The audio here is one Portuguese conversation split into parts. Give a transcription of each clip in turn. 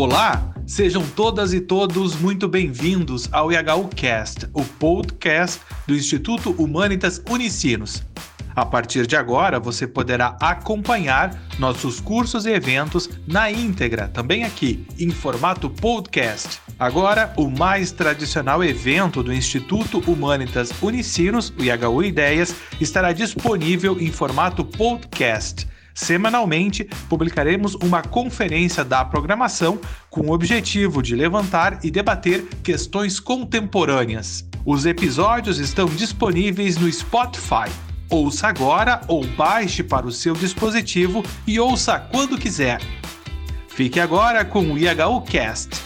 Olá, sejam todas e todos muito bem-vindos ao IHUcast, o podcast do Instituto Humanitas Unicinos. A partir de agora, você poderá acompanhar nossos cursos e eventos na íntegra, também aqui, em formato podcast. Agora, o mais tradicional evento do Instituto Humanitas Unicinos, o IHU Ideias, estará disponível em formato podcast. Semanalmente, publicaremos uma conferência da programação com o objetivo de levantar e debater questões contemporâneas. Os episódios estão disponíveis no Spotify. Ouça agora ou baixe para o seu dispositivo e ouça quando quiser. Fique agora com o IHU Cast.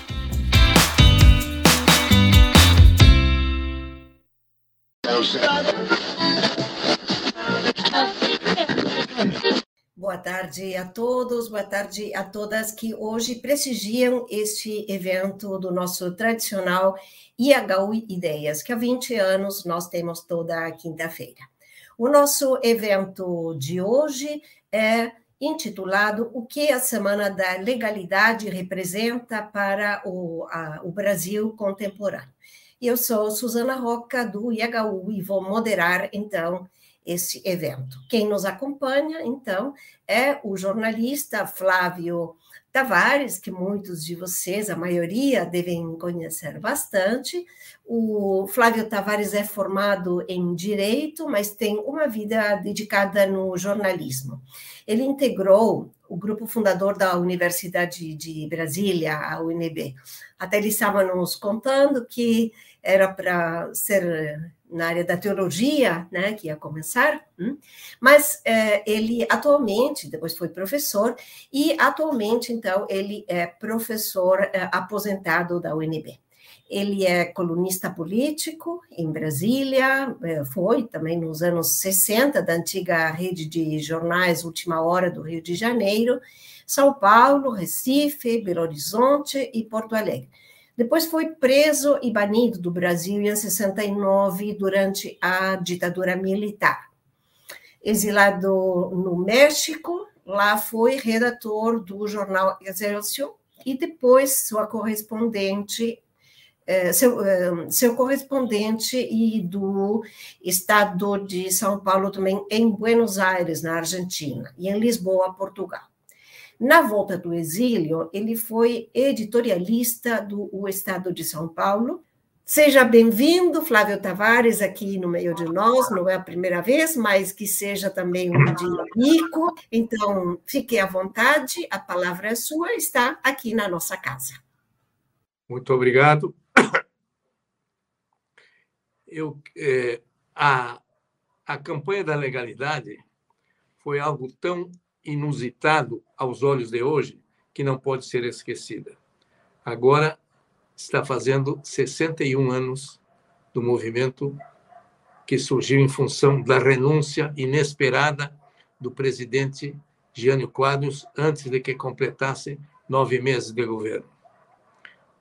Boa tarde a todos, boa tarde a todas que hoje prestigiam este evento do nosso tradicional IHU Ideias, que há 20 anos nós temos toda quinta-feira. O nosso evento de hoje é intitulado O que a Semana da Legalidade representa para o, a, o Brasil contemporâneo. Eu sou Suzana Roca, do IHU, e vou moderar, então, esse evento. Quem nos acompanha, então, é o jornalista Flávio Tavares, que muitos de vocês, a maioria, devem conhecer bastante. O Flávio Tavares é formado em direito, mas tem uma vida dedicada no jornalismo. Ele integrou o grupo fundador da Universidade de Brasília, a UNB. Até ele estava nos contando que era para ser na área da teologia, né, que ia começar, hum? mas é, ele atualmente, depois foi professor, e atualmente, então, ele é professor é, aposentado da UNB. Ele é colunista político em Brasília, é, foi também nos anos 60 da antiga rede de jornais Última Hora do Rio de Janeiro, São Paulo, Recife, Belo Horizonte e Porto Alegre. Depois foi preso e banido do Brasil em 69 durante a ditadura militar. Exilado no México, lá foi redator do jornal Excelsior e depois sua correspondente eh, seu, eh, seu correspondente e do estado de São Paulo também em Buenos Aires, na Argentina, e em Lisboa, Portugal. Na volta do exílio, ele foi editorialista do o Estado de São Paulo. Seja bem-vindo, Flávio Tavares, aqui no meio de nós. Não é a primeira vez, mas que seja também um dia rico. Então, fique à vontade, a palavra é sua, está aqui na nossa casa. Muito obrigado. Eu, é, a, a campanha da legalidade foi algo tão inusitado aos olhos de hoje que não pode ser esquecida. Agora está fazendo 61 anos do movimento que surgiu em função da renúncia inesperada do presidente Jânio Quadros antes de que completasse nove meses de governo.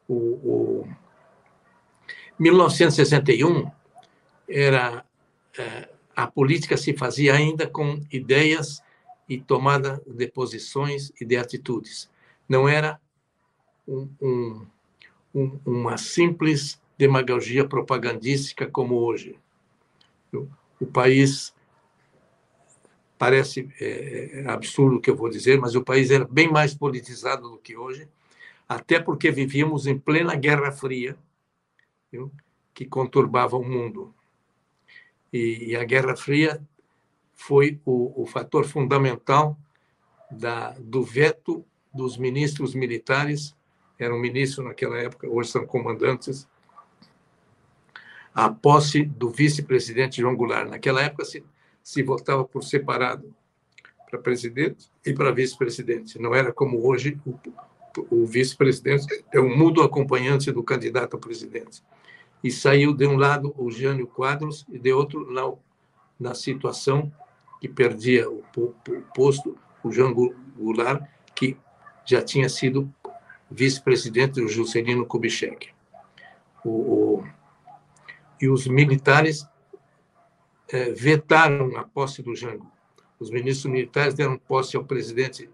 O, o 1961 era é, a política se fazia ainda com ideias e tomada de posições e de atitudes. Não era um, um, um, uma simples demagogia propagandística como hoje. O país parece é, é, absurdo o que eu vou dizer, mas o país era bem mais politizado do que hoje, até porque vivíamos em plena Guerra Fria, viu? que conturbava o mundo. E, e, a Guerra Fria foi o, o fator fundamental da, do veto dos ministros militares, eram ministros naquela época, hoje são comandantes, a posse do vice-presidente João Goulart. Naquela época se, se votava por separado para presidente e para vice-presidente. Não era como hoje o, o vice-presidente é um mudo acompanhante do candidato a presidente. E saiu de um lado o Jânio Quadros e de outro na, na situação que perdia o posto, o João Goulart, que já tinha sido vice-presidente do Juscelino Kubitschek. O, o, e os militares é, vetaram a posse do Jango. Os ministros militares deram posse ao presidente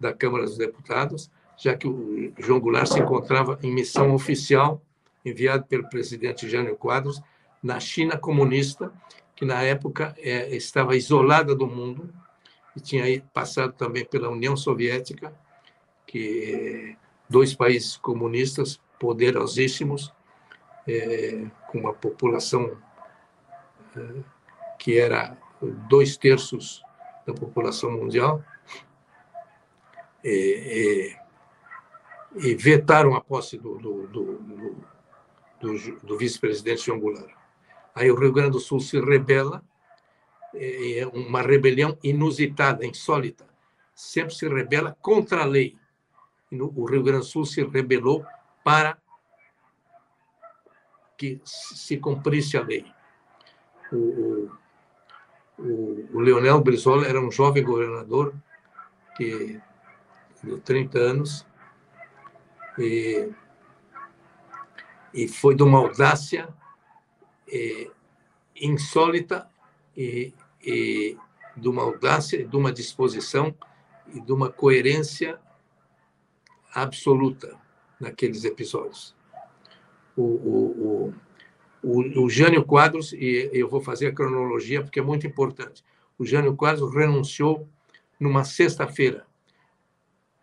da Câmara dos Deputados, já que o João Goulart se encontrava em missão oficial enviado pelo presidente Jânio Quadros na China comunista, que na época é, estava isolada do mundo e tinha passado também pela União Soviética, que dois países comunistas poderosíssimos, é, com uma população é, que era dois terços da população mundial, e, e, e vetaram a posse do, do, do, do, do vice-presidente João Goulart. Aí o Rio Grande do Sul se rebela, é uma rebelião inusitada, insólita. Sempre se rebela contra a lei. o Rio Grande do Sul se rebelou para que se cumprisse a lei. O, o, o Leonel Brizola era um jovem governador que de 30 anos e, e foi de uma audácia é, insólita e, e de uma audácia, de uma disposição e de uma coerência absoluta naqueles episódios. O, o, o, o, Jânio Quadros, e eu vou fazer a cronologia porque é muito importante, o Jânio Quadros renunciou numa sexta-feira,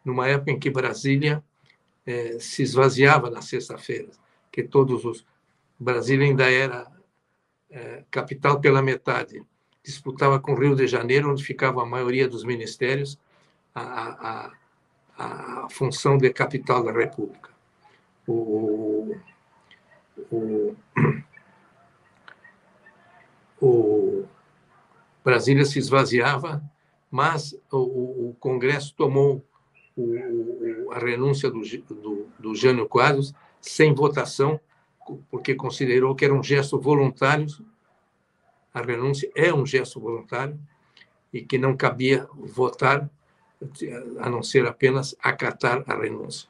numa época em que Brasília eh, se esvaziava na sexta-feira, que todos os Brasília ainda era é, capital pela metade, disputava com Rio de Janeiro, onde ficava a maioria dos ministérios, a, a, a função de capital da República. O, o, o Brasília se esvaziava, mas o, o Congresso tomou o, a renúncia do, do, do Jânio Quadros sem votação porque considerou que era um gesto voluntário, a renúncia é um gesto voluntário, e que não cabia votar, a não ser apenas acatar a renúncia.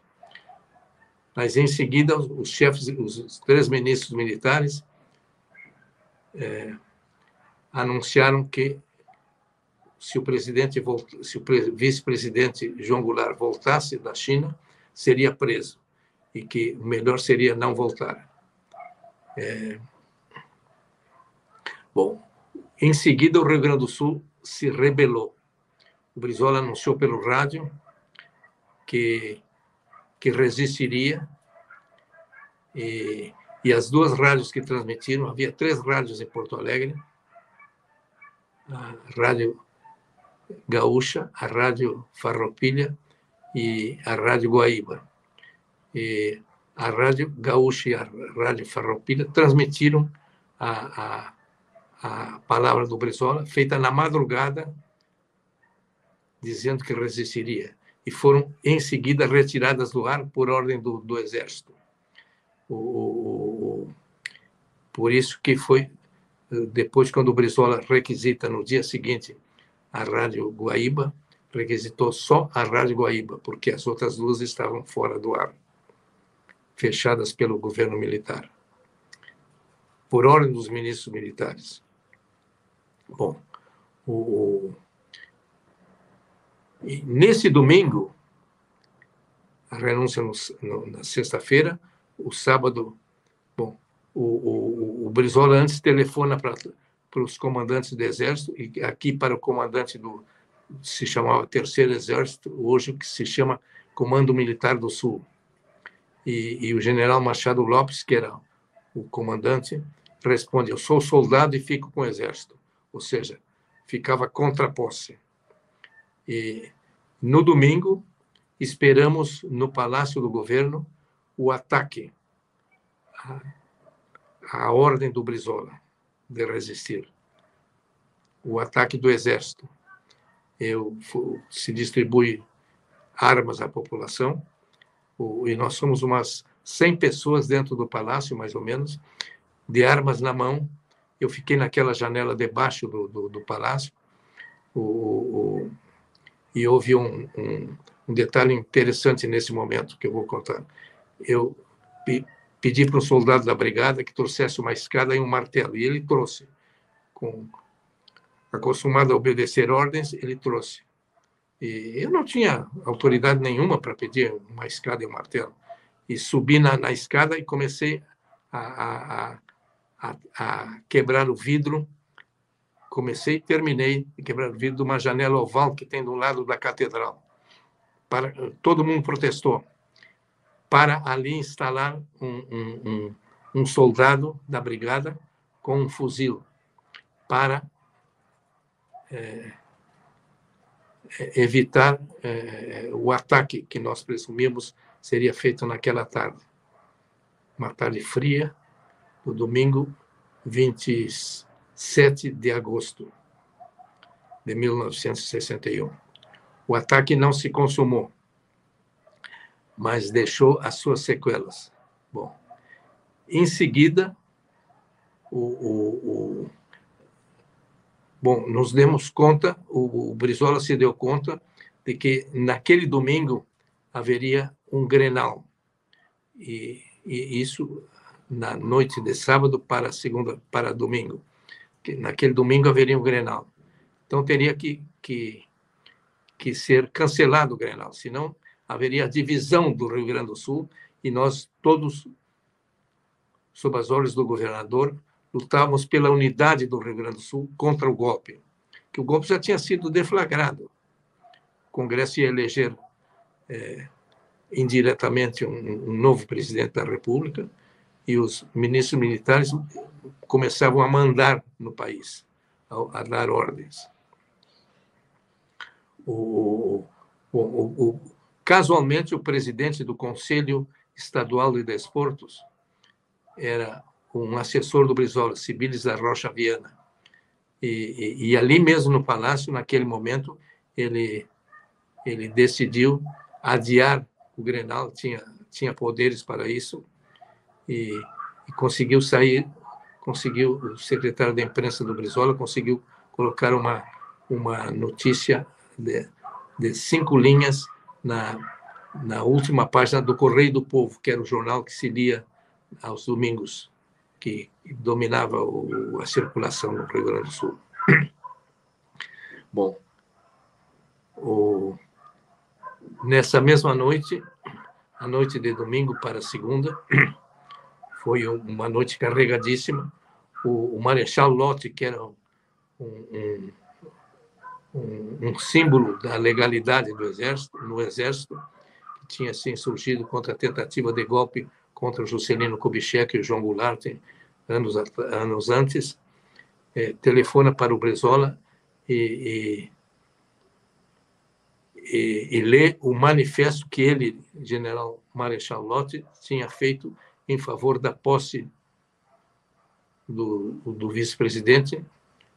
Mas, em seguida, os chefes, os três ministros militares, é, anunciaram que se o presidente se o vice-presidente João Goulart voltasse da China seria preso e que melhor seria não voltar é... Bom, em seguida, o Rio Grande do Sul se rebelou. O Brizola anunciou pelo rádio que, que resistiria. E, e as duas rádios que transmitiram, havia três rádios em Porto Alegre, a Rádio Gaúcha, a Rádio Farroupilha e a Rádio Guaíba. E a Rádio Gaúcha e a Rádio Farroupilha transmitiram a, a, a palavra do Brizola, feita na madrugada, dizendo que resistiria. E foram, em seguida, retiradas do ar por ordem do, do Exército. O, o, por isso que foi, depois, quando o Brizola requisita no dia seguinte a Rádio Guaíba, requisitou só a Rádio Guaíba, porque as outras duas estavam fora do ar fechadas pelo governo militar, por ordem dos ministros militares. Bom, o, nesse domingo, a renúncia no, no, na sexta-feira, o sábado, bom, o, o, o Brizola antes telefona para para os comandantes do exército e aqui para o comandante do se chamava Terceiro Exército, hoje que se chama Comando Militar do Sul e, e o general Machado Lopes, que era o comandante, responde: Eu sou soldado e fico com o exército. Ou seja, ficava contra a posse. E no domingo, esperamos no Palácio do Governo o ataque à, ordem do Brizola de resistir. O ataque do exército. Eu, se distribui armas à população e nós somos umas 100 pessoas dentro do palácio, mais ou menos, de armas na mão. Eu fiquei naquela janela debaixo do, do, do palácio o, o, e houve um, um, um, detalhe interessante nesse momento que eu vou contar. Eu pe, pedi para um soldado da brigada que trouxesse uma escada e um martelo, e ele trouxe. Com, acostumado a obedecer ordens, ele trouxe. E eu não tinha autoridade nenhuma para pedir uma escada e um martelo. E subi na, na escada e comecei a, a, a, a, quebrar o vidro. Comecei e terminei de quebrar o vidro de uma janela oval que tem do lado da catedral. Para, todo mundo protestou para ali instalar um, um, um, um soldado da brigada com um fuzil para é, evitar é, o ataque que nós presumimos seria feito naquela tarde. Uma tarde fria, no domingo 27 de agosto de 1961. O ataque não se consumou, mas deixou as suas sequelas. Bom, em seguida, o, o, o bom, nos demos conta, o, o Brizola se deu conta de que naquele domingo haveria um Grenal. E, e isso na noite de sábado para segunda para domingo. Que naquele domingo haveria um Grenal. Então teria que, que, que ser cancelado o Grenal, senão haveria a divisão do Rio Grande do Sul e nós todos sob as ordens do governador, lutávamos pela unidade do Rio Grande do Sul contra o golpe, que o golpe já tinha sido deflagrado. O Congresso ia eleger é, indiretamente um, um, novo presidente da República e os ministros militares começavam a mandar no país, a, a dar ordens. O, o, o, casualmente, o presidente do Conselho Estadual de Desportos era um assessor do Brizola, Sibilis da Rocha Viana. E, e, e, ali mesmo no palácio, naquele momento, ele, ele decidiu adiar o Grenal, tinha, tinha poderes para isso, e, e conseguiu sair, conseguiu, o secretário da imprensa do Brizola conseguiu colocar uma, uma notícia de, de cinco linhas na, na última página do Correio do Povo, que era o jornal que se lia aos domingos, que dominava o, a circulação no Rio Grande do Sul. Bom, o, nessa mesma noite, a noite de domingo para segunda, foi uma noite carregadíssima. O, o Marechal Lott, que era um, um, um, um, símbolo da legalidade do exército, no exército, que tinha assim surgido contra a tentativa de golpe contra Juscelino Kubitschek e João Goulart anos, anos antes, é, telefona para o Brezola e, e, e, e, lê o manifesto que ele, general Marechal Lott, tinha feito em favor da posse do, do vice-presidente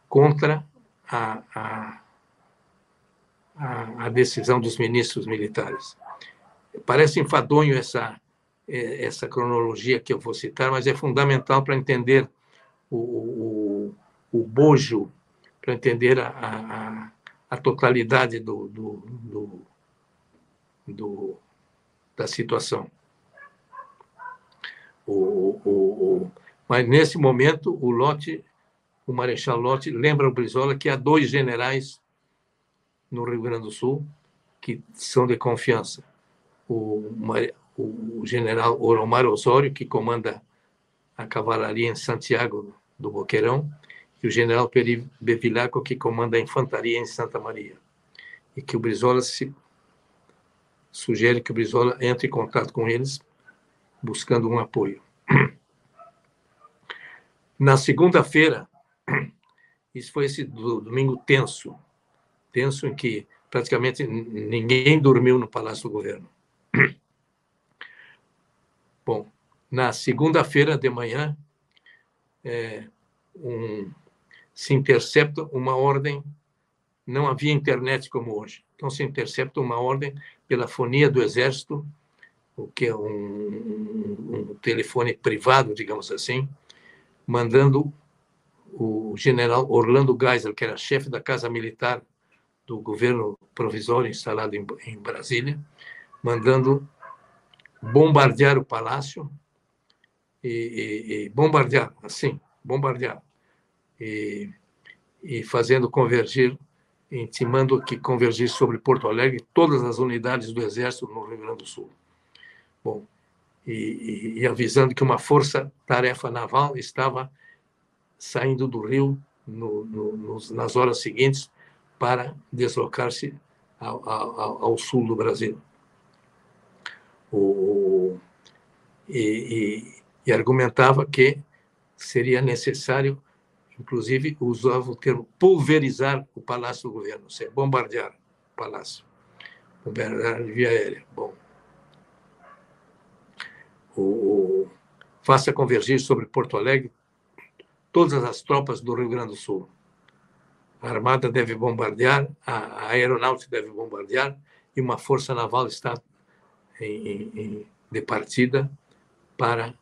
contra a, a, a, a decisão dos ministros militares. Parece enfadonho essa essa cronologia que eu vou citar, mas é fundamental para entender o, o, o bojo, para entender a, a, a totalidade do, do, do, do, da situação. O, mas, nesse momento, o Lote, o Marechal Lote, lembra o Brizola que há dois generais no Rio Grande do Sul que são de confiança. O, o general Oromar Osório, que comanda a cavalaria em Santiago do Boqueirão, e o general Peri Bevilacqua, que comanda a infantaria em Santa Maria. E que o Brizola se sugere que o Brizola entre em contato com eles, buscando um apoio. Na segunda-feira, isso foi esse domingo tenso, tenso em que praticamente ninguém dormiu no Palácio do Governo. Bom, na segunda-feira de manhã, é, um, se intercepta uma ordem, não havia internet como hoje, então se intercepta uma ordem pela fonia do Exército, o que é um, um, telefone privado, digamos assim, mandando o general Orlando Geisel, que era chefe da Casa Militar do governo provisório instalado em, em Brasília, mandando bombardear o palácio e, e, e bombardear, assim, bombardear e, e fazendo convergir intimando que convergisse sobre Porto Alegre todas as unidades do Exército no Rio Grande do Sul. Bom, e, e, avisando que uma força-tarefa naval estava saindo do Rio no, no, nos, nas horas seguintes para deslocar-se ao, ao, ao, sul do Brasil. O, e, e, argumentava que seria necessário, inclusive usava o termo pulverizar o Palácio do Governo, ou seja, bombardear o Palácio, bombardear via aérea. Bom, o, faça convergir sobre Porto Alegre todas as tropas do Rio Grande do Sul. A Armada deve bombardear, a Aeronáutica deve bombardear e uma força naval está em, em, de partida para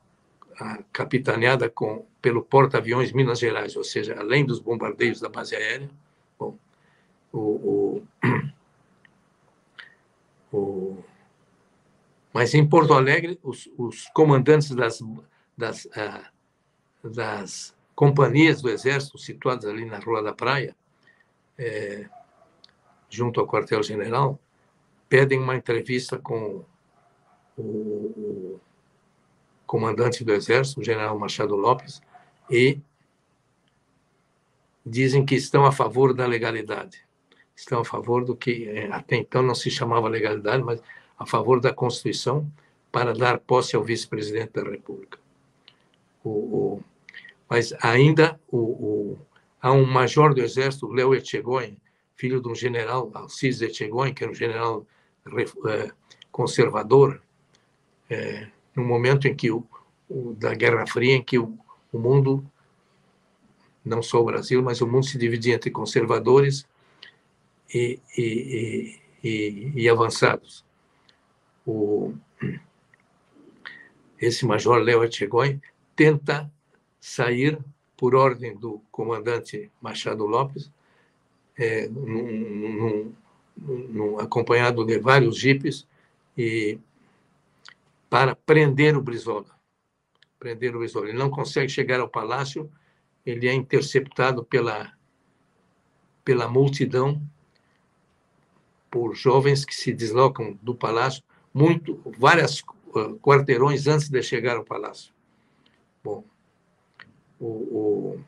a capitaneada com, pelo porta-aviões Minas Gerais, ou seja, além dos bombardeios da base aérea, bom, o, o, o mas em Porto Alegre, os, os comandantes das, das, uh, das companhias do Exército situadas ali na Rua da Praia, é, junto ao quartel-general, pedem uma entrevista com o, comandante do Exército, o general Machado Lopes, e dizem que estão a favor da legalidade. Estão a favor do que é, até então não se chamava legalidade, mas a favor da Constituição para dar posse ao vice-presidente da República. O, o, mas ainda o, há um major do Exército, Léo Etchegóin, filho de um general, Alcides Etchegóin, que era um general é, conservador, é, no momento em que o, o, da Guerra Fria, em que o, o mundo, não só o Brasil, mas o mundo se dividia entre conservadores e, e, e, e avançados. O, esse major Léo Etchegóin tenta sair por ordem do comandante Machado Lopes, é, num, num, num, acompanhado de vários jipes, e para prender o Brizola. Prender o Brizola. Ele não consegue chegar ao palácio, ele é interceptado pela, pela multidão, por jovens que se deslocam do palácio, muito, várias uh, quarteirões antes de chegar ao palácio. Bom, o, o...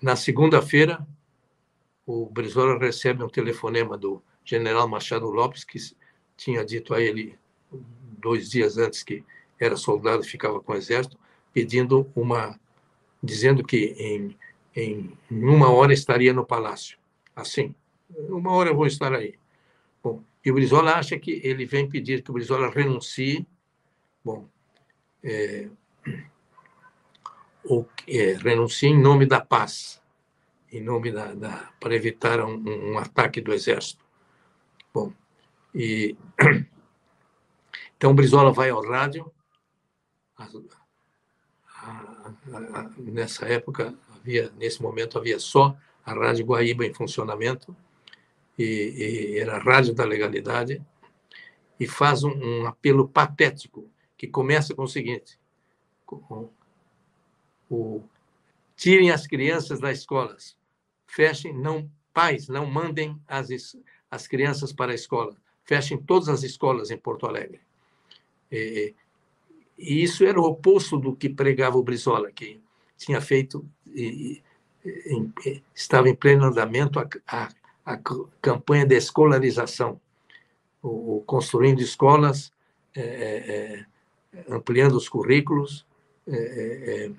Na segunda-feira, o Brizola recebe um telefonema do general Machado Lopes, que tinha dito a ele dois dias antes que era soldado e ficava com o exército, pedindo uma, dizendo que em, em uma hora estaria no palácio. Assim, uma hora eu vou estar aí. Bom, e o Brizola acha que ele vem pedir que o Brizola renuncie. Bom, é, ou é, renuncie em nome da paz, em nome da, da para evitar um, um, ataque do exército. Bom, e então Brizola vai ao rádio. Nessa época havia, nesse momento havia só a rádio Guaíba em funcionamento. E, e era a rádio da legalidade. E faz um, um apelo patético que começa com o seguinte: com o, tirem as crianças das escolas, fechem, não pais, não mandem as, as crianças para a escola, fechem todas as escolas em Porto Alegre. E, e isso era o oposto do que pregava o Brizola, que tinha feito, e, e, estava em pleno andamento a, a, a campanha de escolarização, o, o construindo escolas, é, é, é ampliando os currículos, é, é, é,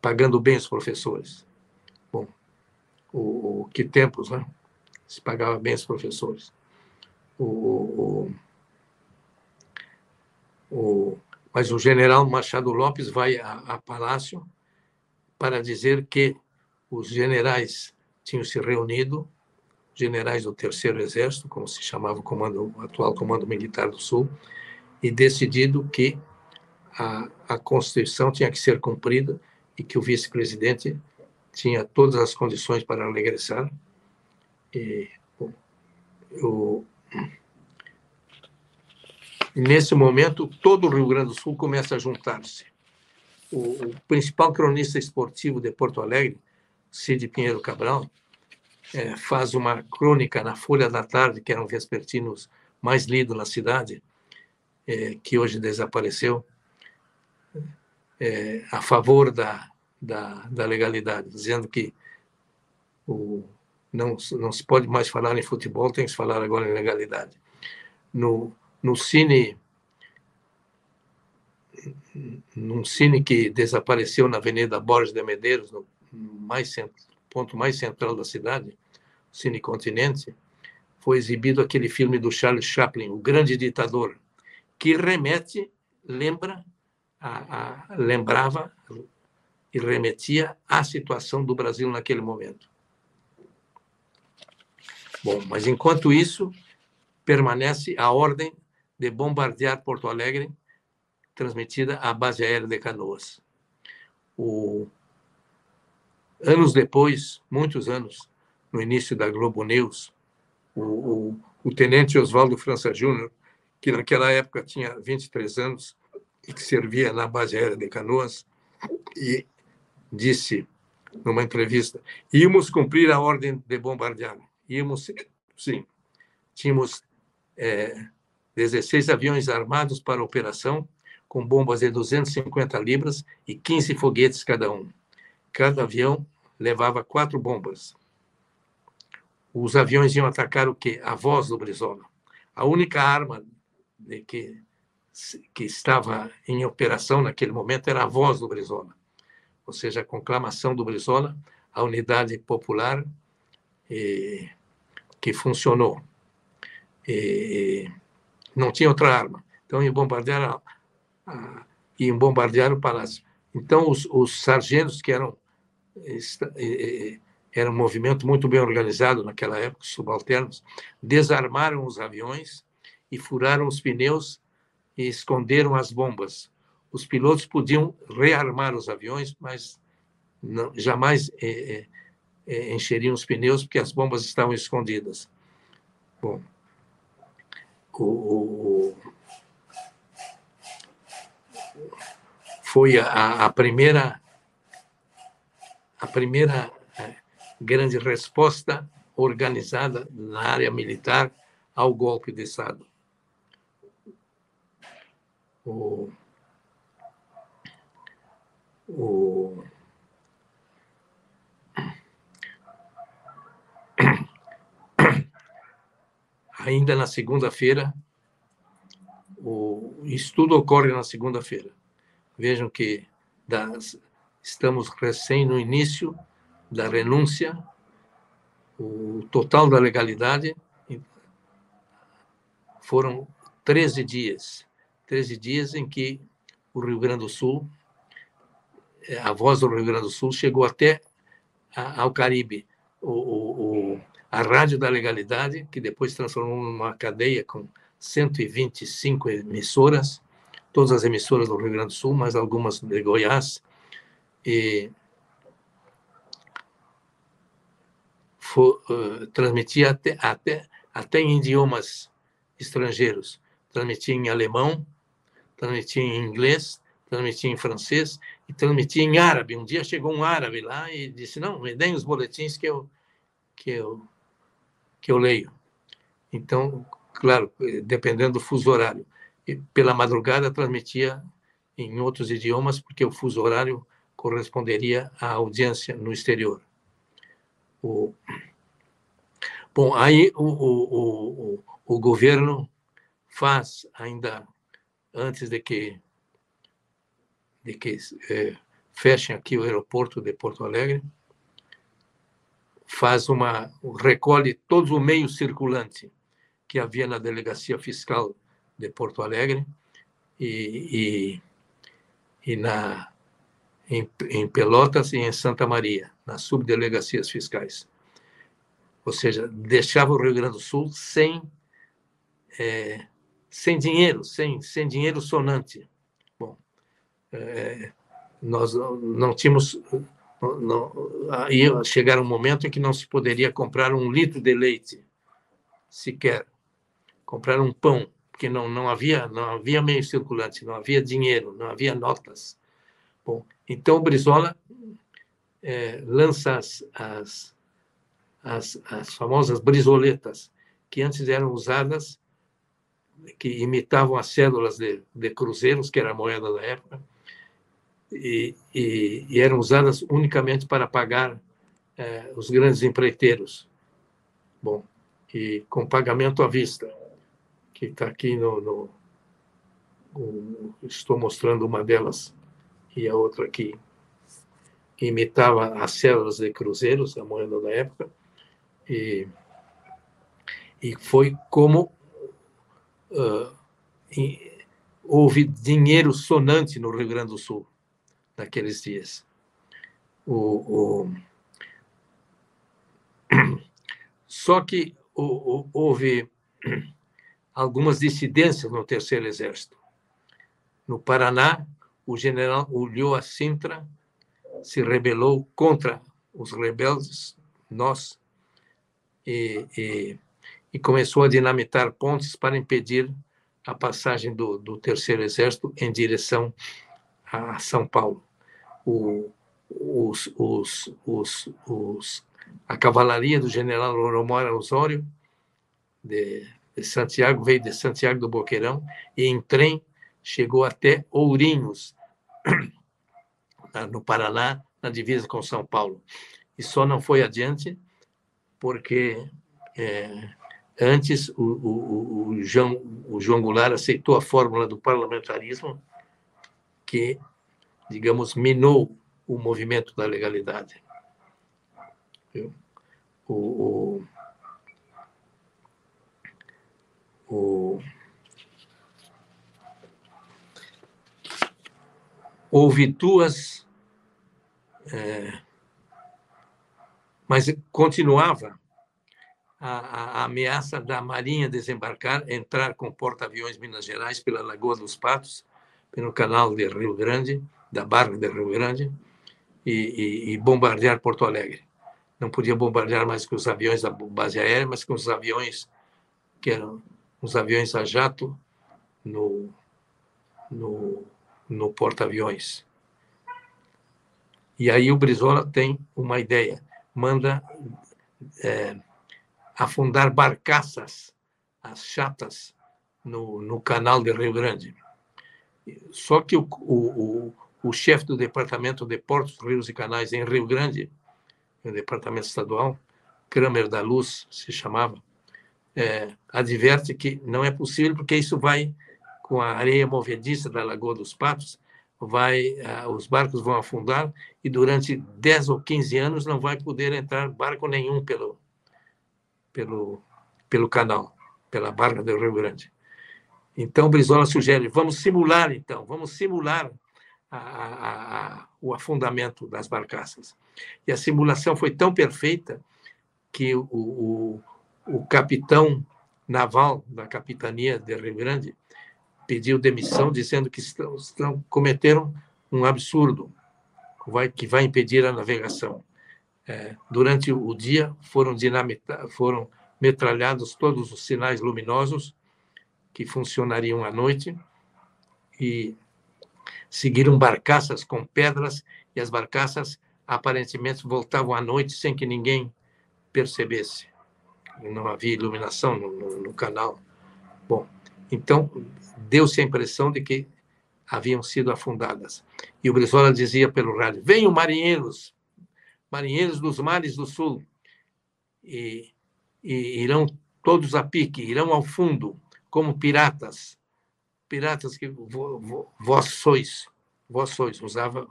pagando bem os professores. Bom, o, o, que tempos, né? Se pagava bem os professores. O, o, o, mas o general Machado Lopes vai a, a Palácio para dizer que os generais tinham se reunido, generais do Terceiro Exército, como se chamava o, comando, o atual Comando Militar do Sul, e decidido que a, a Constituição tinha que ser cumprida e que o vice-presidente tinha todas as condições para regressar. E o, nesse momento, todo o Rio Grande do Sul começa a juntar-se. O, o, principal cronista esportivo de Porto Alegre, Cid Pinheiro Cabral, é, faz uma crônica na Folha da Tarde, que era um vespertino mais lido na cidade, é, que hoje desapareceu, é, a favor da, da, da, legalidade, dizendo que o, não, não se pode mais falar em futebol, tem que se falar agora em legalidade. No, no cine num cine que desapareceu na Avenida Borges de Medeiros, no mais ponto mais central da cidade, o Cine Continente, foi exibido aquele filme do Charles Chaplin, O Grande Ditador, que remete, lembra, a, a, lembrava e remetia à situação do Brasil naquele momento. Bom, mas enquanto isso, permanece a ordem de bombardear Porto Alegre transmitida à base aérea de Canoas. O... Anos depois, muitos anos, no início da Globo News, o, o, o tenente Oswaldo França Júnior, que naquela época tinha 23 anos e que servia na base aérea de Canoas, e disse numa entrevista: íamos cumprir a ordem de bombardear. Íamos, sim. Tínhamos é, 16 aviões armados para a operação com bombas de 250 libras e 15 foguetes cada um. Cada avião levava quatro bombas. Os aviões iam atacar o quê? A voz do Brizola. A única arma que, que estava em operação naquele momento era a voz do Brizola. Ou seja, a conclamação do Brizola, a unidade popular e, que funcionou. E, não tinha outra arma. Então, iam bombardear ah, e o palácio. Então, os, os sargentos, que eram, era um movimento muito bem organizado naquela época, subalternos, desarmaram os aviões e furaram os pneus e esconderam as bombas. Os pilotos podiam rearmar os aviões, mas não, jamais é, é, encheriam os pneus porque as bombas estavam escondidas. Bom, o, o foi a, a primeira a primeira é, grande resposta organizada na área militar ao golpe de Estado. O, o, ainda na segunda-feira, o estudo ocorre na segunda-feira. Vejam que das, estamos recém no início da renúncia, o total da legalidade foram 13 dias. 13 dias em que o Rio Grande do Sul, a voz do Rio Grande do Sul chegou até ao Caribe. O, o, o, a Rádio da Legalidade, que depois transformou numa cadeia com 125 emissoras, todas as emissoras do Rio Grande do Sul, mas algumas de Goiás, e for, uh, transmitia até, até, até em idiomas estrangeiros. Transmitia em alemão, transmitia em inglês, transmitia em francês e transmitia em árabe. Um dia chegou um árabe lá e disse: Não, me deem os boletins que eu, que eu, que eu leio. Então, claro, dependendo do fuso horário pela madrugada transmitia em outros idiomas, porque o fuso horário corresponderia à audiência no exterior. O... Bom, aí o, o, o, o governo faz, ainda antes de que, de que é, fechem aqui o aeroporto de Porto Alegre, faz uma recolhe todo o meio circulante que havia na delegacia fiscal de Porto Alegre e, e, e na, em, em Pelotas e em Santa Maria, nas subdelegacias fiscais. Ou seja, deixava o Rio Grande do Sul sem, é, sem dinheiro, sem, sem dinheiro sonante. Bom, é, nós não tínhamos. Não, ia chegar um momento em que não se poderia comprar um litro de leite, sequer. Comprar um pão porque não, não havia não havia meio circulante, não havia dinheiro, não havia notas. Bom, então o Brizola é, lança as, as, as, as famosas brisoletas, que antes eram usadas, que imitavam as cédulas de, de cruzeiros, que era a moeda da época, e, e, e eram usadas unicamente para pagar é, os grandes empreiteiros. Bom, e com pagamento à vista, que está aqui no, no, no, Estou mostrando uma delas e a outra aqui imitava as células de cruzeiros, a moeda da época, e, e foi como uh, houve dinheiro sonante no Rio Grande do Sul naqueles dias. O, o... Só que o, houve algumas dissidências no Terceiro Exército. No Paraná, o general Ulloa Sintra se rebelou contra os rebeldes, nós, e, e, e, começou a dinamitar pontes para impedir a passagem do, do Terceiro Exército em direção a São Paulo. O, os, os, os, os, a cavalaria do general Romero Osório, de, de Santiago, veio de Santiago do Boqueirão e em trem chegou até Ourinhos, no Paraná, na divisa com São Paulo. E só não foi adiante porque é, antes o, o, o, João, o João Goulart aceitou a fórmula do parlamentarismo que, digamos, minou o movimento da legalidade. O, o, o, houve duas é, mas continuava a, a, ameaça da Marinha desembarcar, entrar com porta-aviões Minas Gerais pela Lagoa dos Patos, pelo canal de Rio Grande, da Barra de Rio Grande, e, e, e bombardear Porto Alegre. Não podia bombardear mais com os aviões da base aérea, mas com os aviões que eram os aviões a jato no, no, no porta-aviões. E aí o Brizola tem uma ideia, manda é, afundar barcaças, as chatas, no, no canal de Rio Grande. Só que o, o, o, chefe do Departamento de Portos, Rios e Canais em Rio Grande, o departamento estadual, Kramer da Luz se chamava, é, adverte que não é possível porque isso vai com a areia movediça da Lagoa dos Patos, vai, uh, os barcos vão afundar e durante 10 ou 15 anos não vai poder entrar barco nenhum pelo, pelo, pelo canal, pela barca do Rio Grande. Então, Brizola sugere, vamos simular, então, vamos simular a, a, o afundamento das barcaças. E a simulação foi tão perfeita que o, o, o capitão naval da capitania de Rio Grande pediu demissão dizendo que estão, estão cometeram um absurdo vai, que vai impedir a navegação. É, durante o dia foram dinamitados, foram metralhados todos os sinais luminosos que funcionariam à noite e seguiram barcaças com pedras e as barcaças aparentemente voltavam à noite sem que ninguém percebesse. Não havia iluminação no, no, no canal. Bom, então deu-se a impressão de que haviam sido afundadas. E o Brizola dizia pelo rádio: venham marinheiros, marinheiros dos mares do sul, e, e irão todos a pique, irão ao fundo, como piratas, piratas que vo, vo, vós sois, vós sois, usava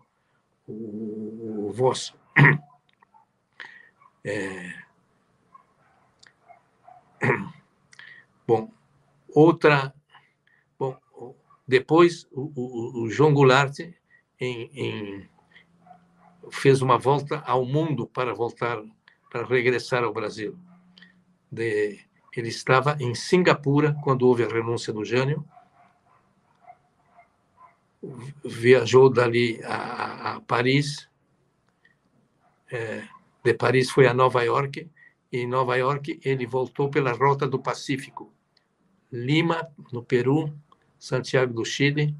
o, o vós. É... Bom, outra depois, o, o, o João Goulart em, em, fez uma volta ao mundo para voltar, para regressar ao Brasil. De, ele estava em Singapura quando houve a renúncia do Jânio, viajou dali a, a Paris, é, de Paris foi a Nova York, e em Nova York ele voltou pela rota do Pacífico, Lima, no Peru, Santiago do Chile,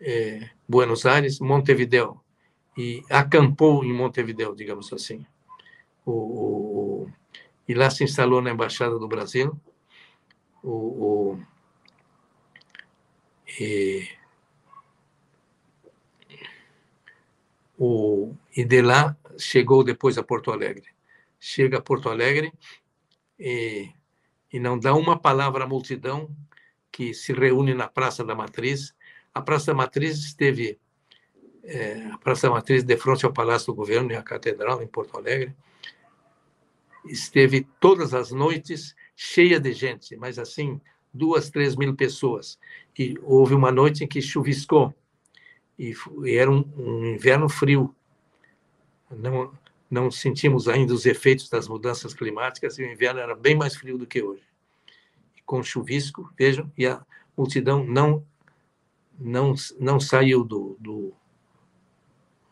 eh, Buenos Aires, Montevideo. e acampou em Montevideo, digamos assim. O, o, e lá se instalou na Embaixada do Brasil. O, o e, o, e de lá chegou depois a Porto Alegre. Chega a Porto Alegre e, e não dá uma palavra à multidão que se reúne na Praça da Matriz. A Praça da Matriz esteve é, a Praça da Matriz de frente ao Palácio do Governo e à Catedral em Porto Alegre. Esteve todas as noites cheia de gente, mas assim duas, três mil pessoas. E houve uma noite em que chuviscou e, era um, um inverno frio. Não, não sentimos ainda os efeitos das mudanças climáticas e o inverno era bem mais frio do que hoje. Com chuvisco, vejam, e a multidão não não não saiu do, do,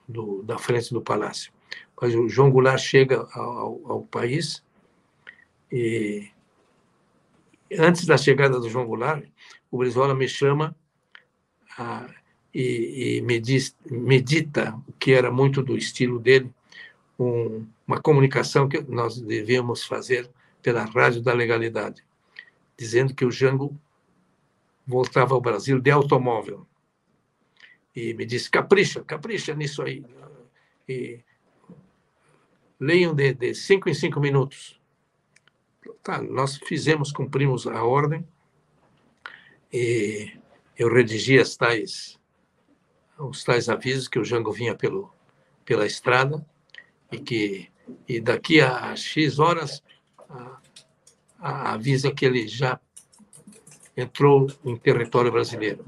do da frente do palácio. Mas o João Goulart chega ao, ao país e antes da chegada do João Goulart, o Brizola me chama a, e, e medita o que era muito do estilo dele, um, uma comunicação que nós devíamos fazer pela rádio da legalidade, dizendo que o Jango voltava ao Brasil de automóvel. E me disse, capricha, capricha nisso aí. E leiam de, de cinco em cinco minutos. Tá, nós fizemos, cumprimos a ordem, e eu redigi as tais, os tais avisos que o Jango vinha pelo, pela estrada, e que e daqui a X horas a, a, que ele já entrou em território brasileiro.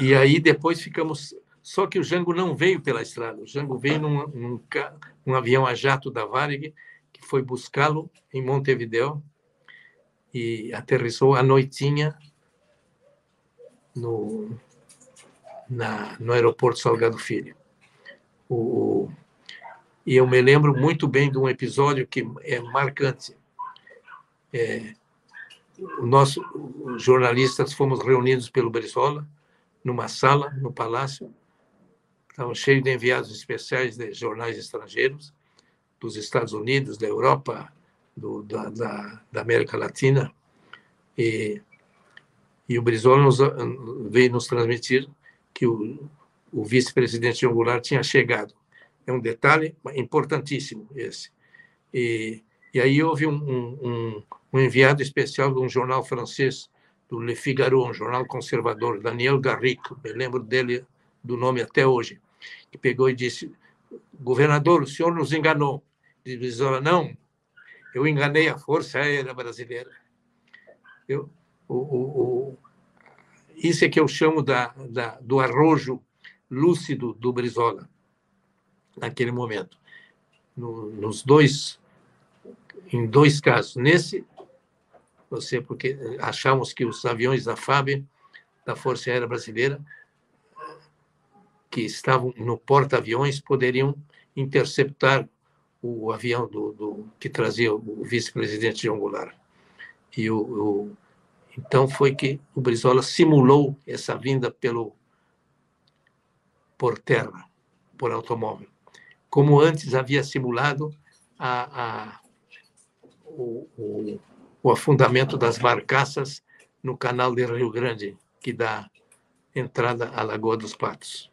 E aí depois ficamos. Só que o Jango não veio pela estrada, o Jango veio num, num, num avião a jato da Varig, que foi buscá-lo em Montevideo e aterrissou à noitinha no, na, no aeroporto Salgado Filho. O, e eu me lembro muito bem de um episódio que é marcante. É, os jornalistas fomos reunidos pelo Brizola numa sala no palácio, estava cheio de enviados especiais de jornais estrangeiros, dos Estados Unidos, da Europa, do, da, da, da, América Latina, e, e o Brizola nos, veio nos transmitir que o, o vice-presidente João tinha chegado. É um detalhe importantíssimo esse. E, e aí houve um, um, um, enviado especial de um jornal francês, do Le Figaro, um jornal conservador, Daniel Garrick, me lembro dele do nome até hoje, que pegou e disse: governador, o senhor nos enganou. Diz, não, eu enganei a Força Aérea Brasileira. Eu, o, o, isso é que eu chamo da, da, do arrojo lúcido do Brizola naquele momento. No, nos dois, em dois casos. Nesse, você, porque achamos que os aviões da FAB, da Força Aérea Brasileira, que estavam no porta-aviões, poderiam interceptar o avião do, do que trazia o vice-presidente João Goulart. E o, o, então foi que o Brizola simulou essa vinda pelo por terra, por automóvel como antes havia simulado a, a, o, o, o, afundamento das barcaças no canal de Rio Grande, que dá entrada à Lagoa dos Patos.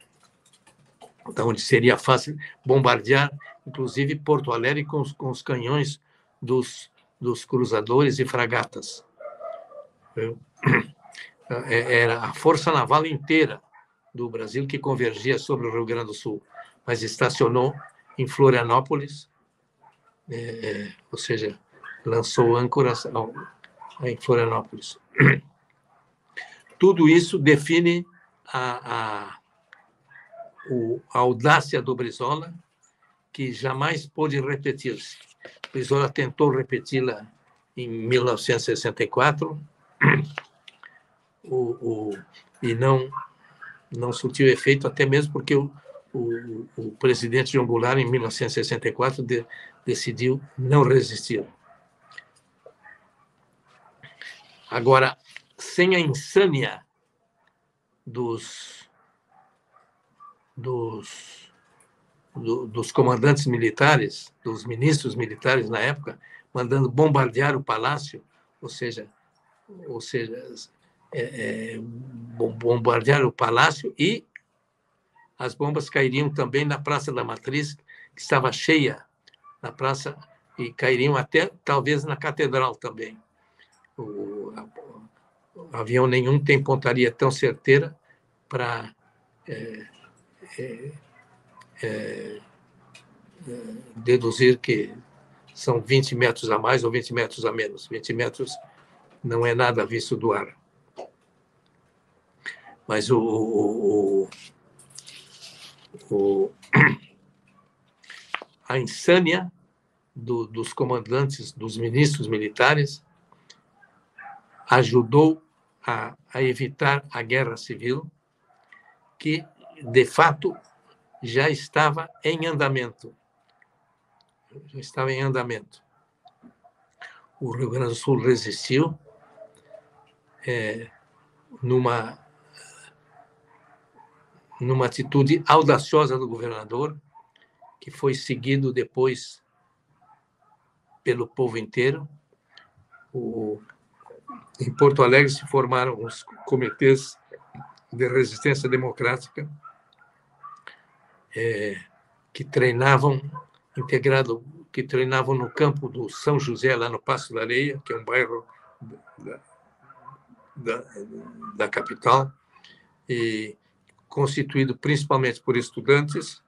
Então, onde seria fácil bombardear, inclusive, Porto Alegre com, os, com os canhões dos, dos cruzadores e fragatas. É, era a força naval inteira do Brasil que convergia sobre o Rio Grande do Sul mas estacionou em Florianópolis, é, é, ou seja, lançou âncoras em Florianópolis. Tudo isso define a, a, a audácia do Brizola, que jamais pôde repetir-se. Brizola tentou repeti-la em 1964 o, o, e não não surtiu efeito, até mesmo porque o, o, o presidente João Goulart, em 1964, de, decidiu não resistir. Agora, sem a insânia dos, dos, do, dos comandantes militares, dos ministros militares na época, mandando bombardear o palácio, ou seja, ou seja, é, é, bombardear o palácio e as bombas cairiam também na Praça da Matriz, que estava cheia na praça e cairiam até talvez na catedral também. O, o avião nenhum tem pontaria tão certeira para é, é, é, deduzir que são 20 metros a mais ou 20 metros a menos. 20 metros não é nada visto do ar. Mas o, o, o a insânia do, dos comandantes, dos ministros militares, ajudou a, a evitar a guerra civil, que, de fato, já estava em andamento. Já estava em andamento. O Rio Grande do Sul resistiu é, numa numa atitude audaciosa do governador, que foi seguido depois pelo povo inteiro. O, em Porto Alegre se formaram os comitês de resistência democrática é, que treinavam integrado que treinavam no campo do São José lá no Passo da Areia que é um bairro da, da capital e constituído principalmente por estudantes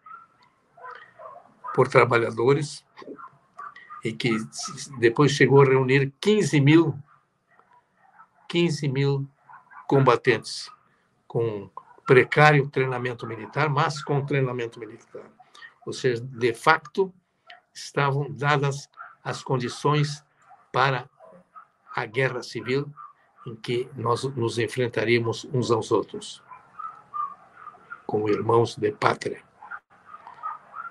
por trabalhadores e que depois chegou a reunir 15 mil, 15 mil combatentes com precário treinamento militar, mas com treinamento militar. Ou seja, de facto, estavam dadas as condições para a guerra civil em que nós nos enfrentaríamos uns aos outros, como irmãos de pátria.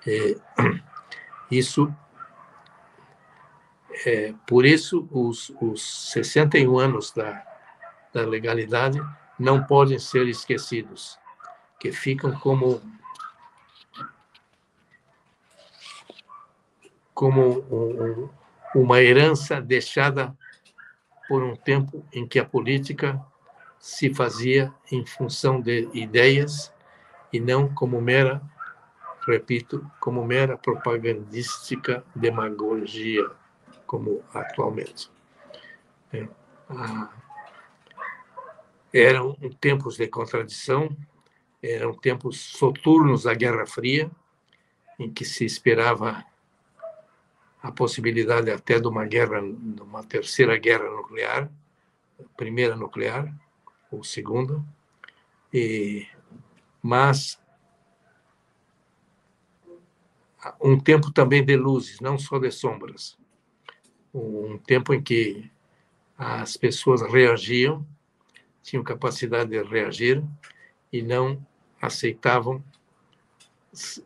É, isso é, por isso, os, os 61 anos da, da legalidade não podem ser esquecidos, que ficam como como um, uma herança deixada por um tempo em que a política se fazia em função de ideias e não como mera, repito, como mera propagandística demagogia como atualmente. É, ah, eram tempos de contradição, eram tempos soturnos da Guerra Fria, em que se esperava a possibilidade até de uma guerra, de uma terceira guerra nuclear, primeira nuclear ou segunda, e mas um tempo também de luzes, não só de sombras. Um tempo em que as pessoas reagiam, tinham capacidade de reagir e não aceitavam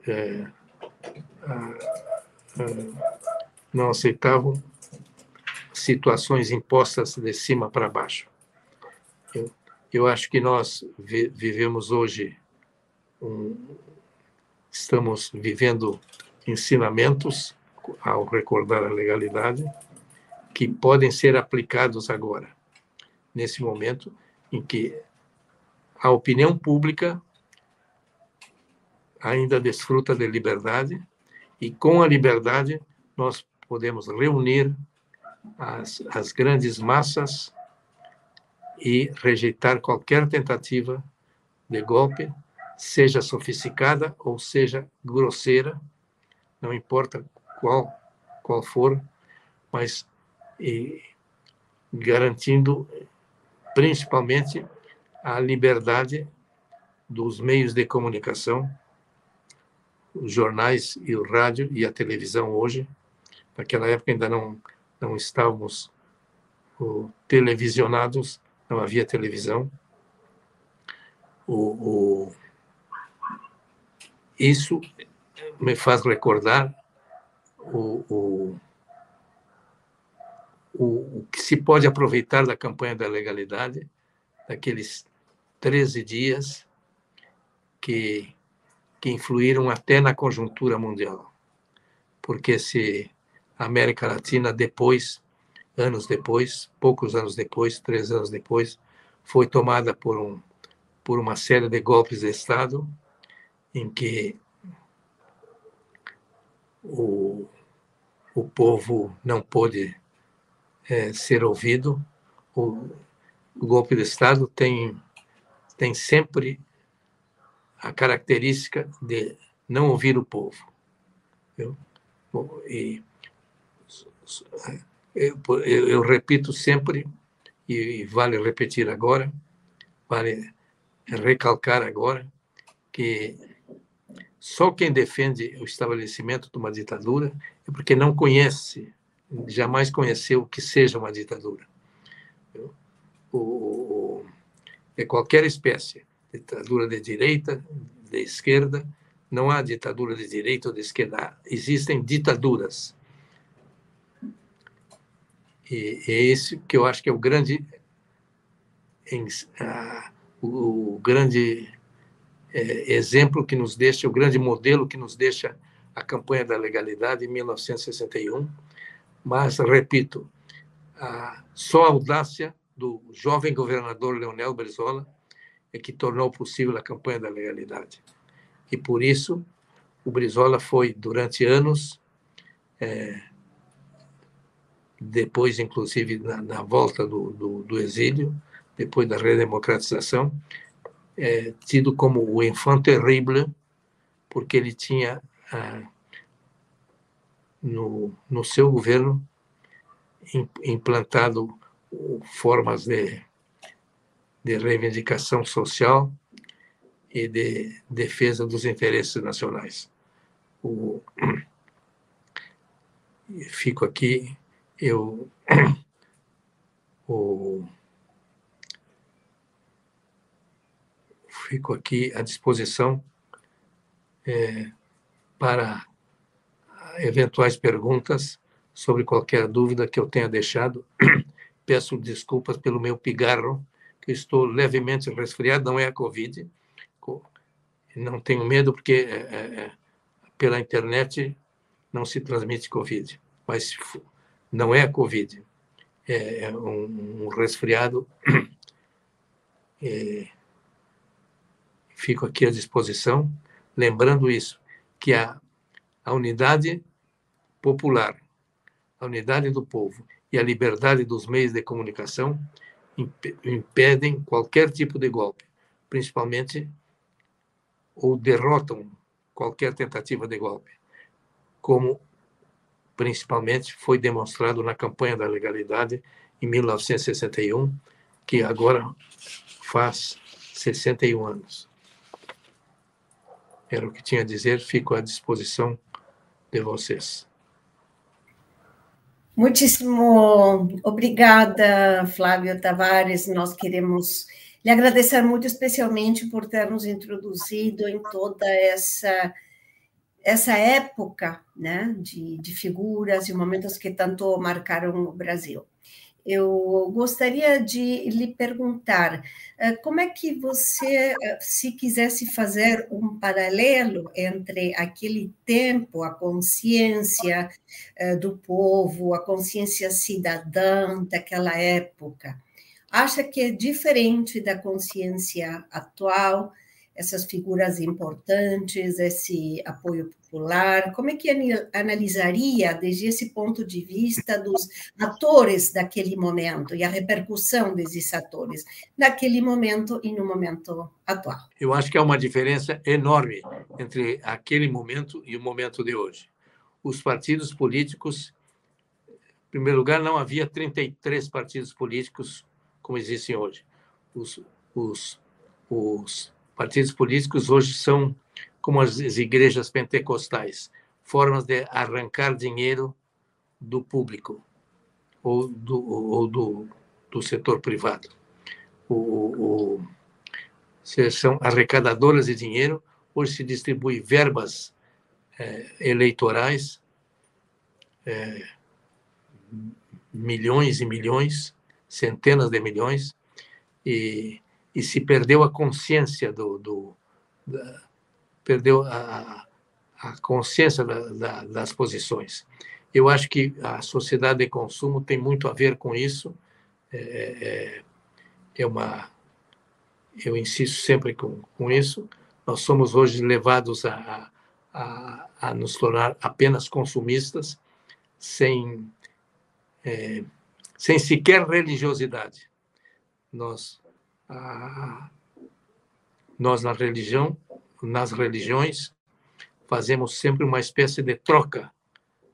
é, não aceitavam situações impostas de cima para baixo. Eu, eu acho que nós vi, vivemos hoje, um, estamos vivendo ensinamentos ao recordar a legalidade, que podem ser aplicados agora, nesse momento em que a opinião pública ainda desfruta de liberdade e com a liberdade nós podemos reunir as, as grandes massas e rejeitar qualquer tentativa de golpe, seja sofisticada ou seja grosseira, não importa qual qual for, mas e garantindo principalmente a liberdade dos meios de comunicação, os jornais e o rádio e a televisão hoje. Naquela época ainda não não estávamos o, televisionados, não havia televisão. O, o, isso me faz recordar o, o que se pode aproveitar da campanha da legalidade, daqueles 13 dias que, que influíram até na conjuntura mundial. Porque se América Latina depois, anos depois, poucos anos depois, três anos depois, foi tomada por um por uma série de golpes de Estado em que o, o povo não pôde é, ser ouvido. O, o golpe de Estado tem, tem sempre a característica de não ouvir o povo. E, eu, eu, eu repito sempre, e vale repetir agora, vale recalcar agora, que só quem defende o estabelecimento de uma ditadura é porque não conhece, jamais conheceu o que seja uma ditadura. O, o, é qualquer espécie ditadura de direita, de esquerda, não há ditadura de direita ou de esquerda, existem ditaduras. E é esse que eu acho que é o grande, o grande é, exemplo que nos deixa, o grande modelo que nos deixa a campanha da legalidade em 1961. Mas, repito, só a audácia do jovem governador Leonel Brizola é que tornou possível a campanha da legalidade. E por isso, o Brizola foi, durante anos, é, depois, inclusive, na, na volta do, do, do, exílio, depois da redemocratização, é, tido como o enfant terrible, porque ele tinha, ah, no, no seu governo, implantado formas de de reivindicação social e de defesa dos interesses nacionais. O, fico aqui, eu o, fico aqui à disposição é, para eventuais perguntas sobre qualquer dúvida que eu tenha deixado. Peço desculpas pelo meu pigarro, que estou levemente resfriado, não é a Covid. Não tenho medo, porque é, é, é, pela internet não se transmite Covid. Mas não é a Covid. É, é um, um resfriado. É, fico aqui à disposição, lembrando isso, que a, a unidade popular, a unidade do povo e a liberdade dos meios de comunicação impedem qualquer tipo de golpe, principalmente ou derrotam qualquer tentativa de golpe, como principalmente foi demonstrado na campanha da legalidade em 1961, que agora faz 61 anos. Era o que tinha a dizer, fico à disposição de vocês. Muitíssimo obrigada, Flávio Tavares. Nós queremos lhe agradecer muito, especialmente por ter nos introduzido em toda essa essa época né, de, de figuras e momentos que tanto marcaram o Brasil. Eu gostaria de lhe perguntar eh, como é que você, eh, se quisesse fazer um paralelo entre aquele tempo, a consciência eh, do povo, a consciência cidadã daquela época, acha que é diferente da consciência atual? Essas figuras importantes, esse apoio popular? Como é que analisaria, desde esse ponto de vista, dos atores daquele momento e a repercussão desses atores naquele momento e no momento atual? Eu acho que há uma diferença enorme entre aquele momento e o momento de hoje. Os partidos políticos, em primeiro lugar, não havia 33 partidos políticos como existem hoje. Os, os, os partidos políticos hoje são como as igrejas pentecostais, formas de arrancar dinheiro do público ou do, ou do, do setor privado. O, o, são arrecadadoras de dinheiro, hoje se distribui verbas é, eleitorais, é, milhões e milhões, centenas de milhões, e e se perdeu a consciência do, do da, perdeu a, a consciência da, da, das posições. Eu acho que a sociedade de consumo tem muito a ver com isso. É, é, é uma, eu insisto sempre com, com isso. Nós somos hoje levados a, a, a nos tornar apenas consumistas, sem, é, sem sequer religiosidade. Nós, a, nós na religião, nas religiões, fazemos sempre uma espécie de troca,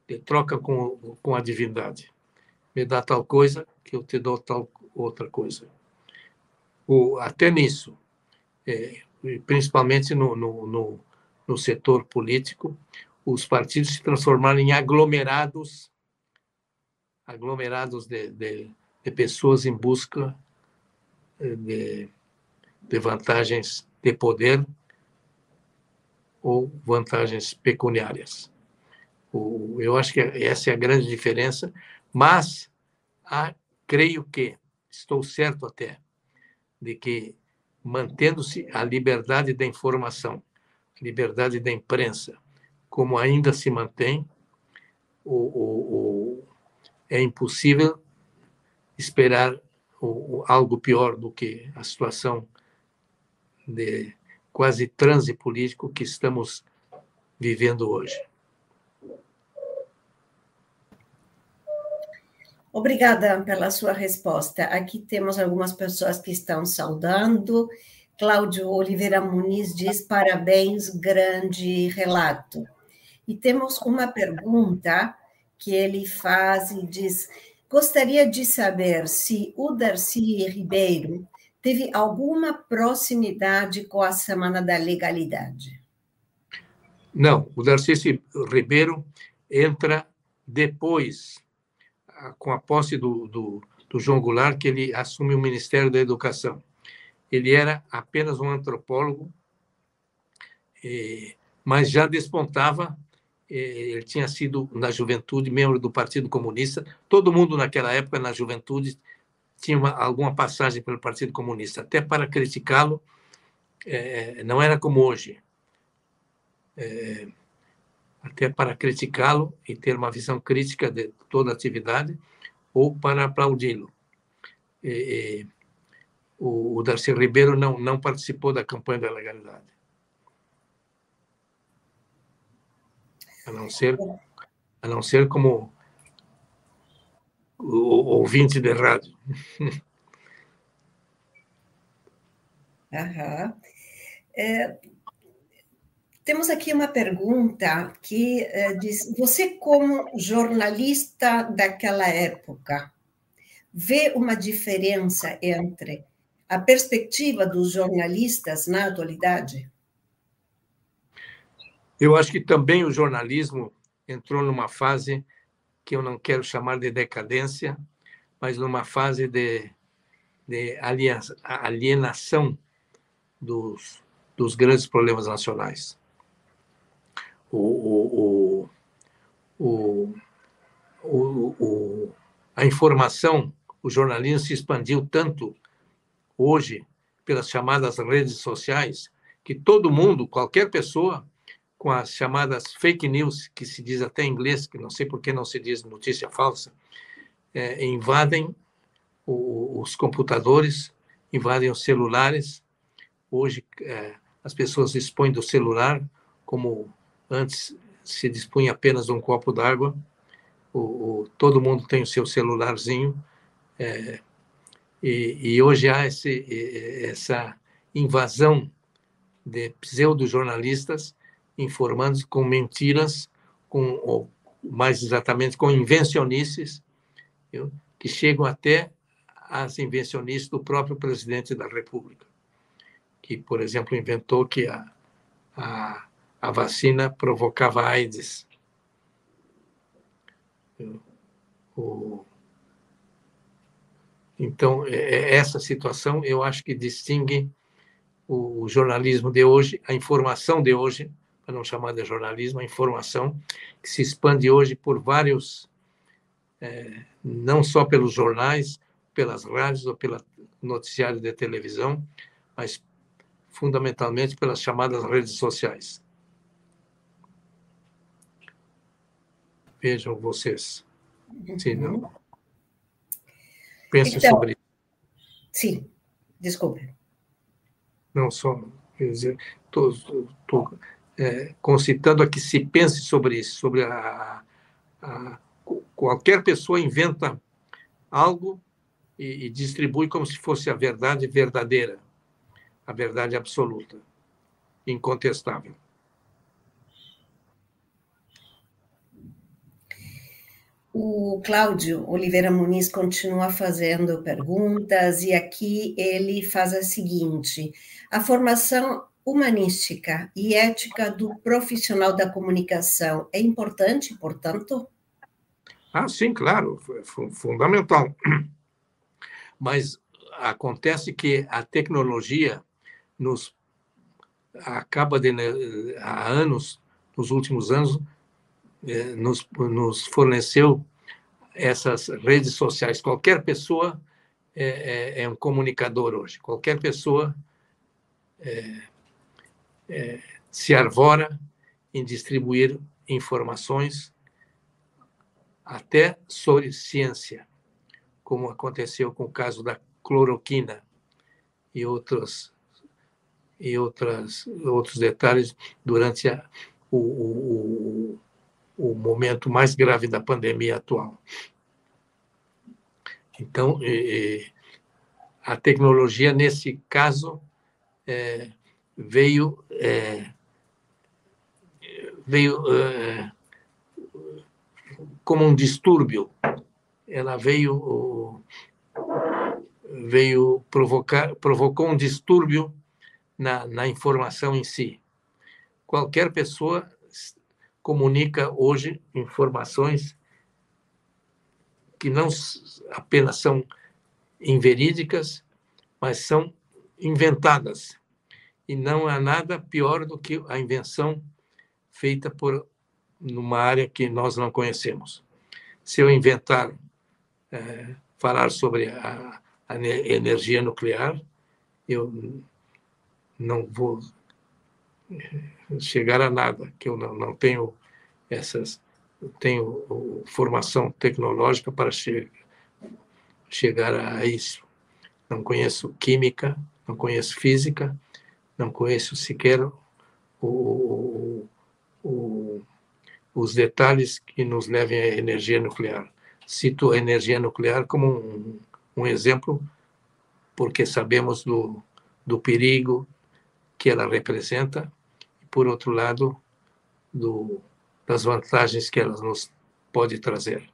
de troca com, com a divindade. Me dá tal coisa que eu te dou tal outra coisa. O, até nisso, é, principalmente no, no, no, no setor político, os partidos se transformaram em aglomerados, aglomerados de, de, de pessoas em busca de, de vantagens de poder ou vantagens pecuniárias. O, eu acho que essa é a grande diferença, mas creio que, estou certo até, de que mantendo-se a liberdade da informação, liberdade da imprensa, como ainda se mantém, o, o, o é impossível esperar algo pior do que a situação de quase transe político que estamos vivendo hoje. Obrigada pela sua resposta. Aqui temos algumas pessoas que estão saudando. Cláudio Oliveira Muniz diz: parabéns, grande relato. E temos uma pergunta que ele faz e diz: gostaria de saber se o Darcy Ribeiro teve alguma proximidade com a Semana da Legalidade? Não, o Darcy Ribeiro entra depois, com a posse do, do, do João Goulart, que ele assume o Ministério da Educação. Ele era apenas um antropólogo, mas já despontava. Ele tinha sido, na juventude, membro do Partido Comunista. Todo mundo, naquela época, na juventude, tinha uma, alguma passagem pelo Partido Comunista, até para criticá-lo, é, não era como hoje. É, até para criticá-lo e ter uma visão crítica de toda a atividade, ou para aplaudi-lo. o, o Darcy Ribeiro não, não participou da campanha da legalidade. A não ser, a não ser como ouvinte de rádio. Uhum. É, temos aqui uma pergunta que é, diz: você, como jornalista daquela época, vê uma diferença entre a perspectiva dos jornalistas na atualidade? Eu acho que também o jornalismo entrou numa fase que eu não quero chamar de decadência, mas numa fase de, de alienação dos, dos grandes problemas nacionais. O, o, o, a informação, o jornalismo se expandiu tanto hoje pelas chamadas redes sociais que todo mundo, qualquer pessoa, com as chamadas fake news, que se diz até em inglês, que não sei por que não se diz notícia falsa, é, invadem o, os computadores, invadem os celulares. Hoje, é, as pessoas dispõem do celular, como antes se dispunha apenas de um copo d'água. Todo mundo tem o seu celularzinho. É, e, e, hoje há esse, essa invasão de pseudo-jornalistas informando com mentiras, com, ou mais exatamente com invencionices, viu? que chegam até as invencionices do próprio presidente da República, que, por exemplo, inventou que a, a, a vacina provocava AIDS. O, então, é, é, essa situação eu acho que distingue o jornalismo de hoje, a informação de hoje, para não chamar de jornalismo, a informação que se expande hoje por vários, é, não só pelos jornais, pelas rádios ou pela noticiário de televisão, mas fundamentalmente pelas chamadas redes sociais. Vejam vocês. Se não. Pensem então, sobre isso. Sim, desculpe. Não só, quer dizer, estou é, concitando a que se pense sobre isso, sobre a, a qualquer pessoa inventa algo e, e distribui como se fosse a verdade verdadeira, a verdade absoluta, incontestável. O Cláudio Oliveira Muniz continua fazendo perguntas e aqui ele faz a seguinte: a formação humanística e ética do profissional da comunicação é importante, portanto? Ah, sim, claro, fundamental. Mas acontece que a tecnologia nos acaba de há anos, nos últimos anos, é, nos, nos forneceu essas redes sociais. Qualquer pessoa é, é, é um comunicador hoje. Qualquer pessoa é, é, se arvora em distribuir informações até sobre ciência, como aconteceu com o caso da cloroquina e outros e outras outros detalhes durante a, o, o, o momento mais grave da pandemia atual. Então, a tecnologia, nesse caso, é, veio, é, veio é, como um distúrbio. Ela veio, veio provocar, provocou um distúrbio na, na informação em si. Qualquer pessoa comunica hoje informações que não apenas são inverídicas, mas são inventadas. E não há nada pior do que a invenção feita por numa área que nós não conhecemos. Se eu inventar é, falar sobre a, a energia nuclear, eu não vou chegar a nada, que eu não, não tenho essas tenho formação tecnológica para che chegar a isso. Não conheço química, não conheço física, não conheço sequer o, o, os detalhes que nos levem à energia nuclear. Cito a energia nuclear como um, um exemplo, porque sabemos do, do perigo que ela representa, e, por outro lado, do, das vantagens que ela nos pode trazer.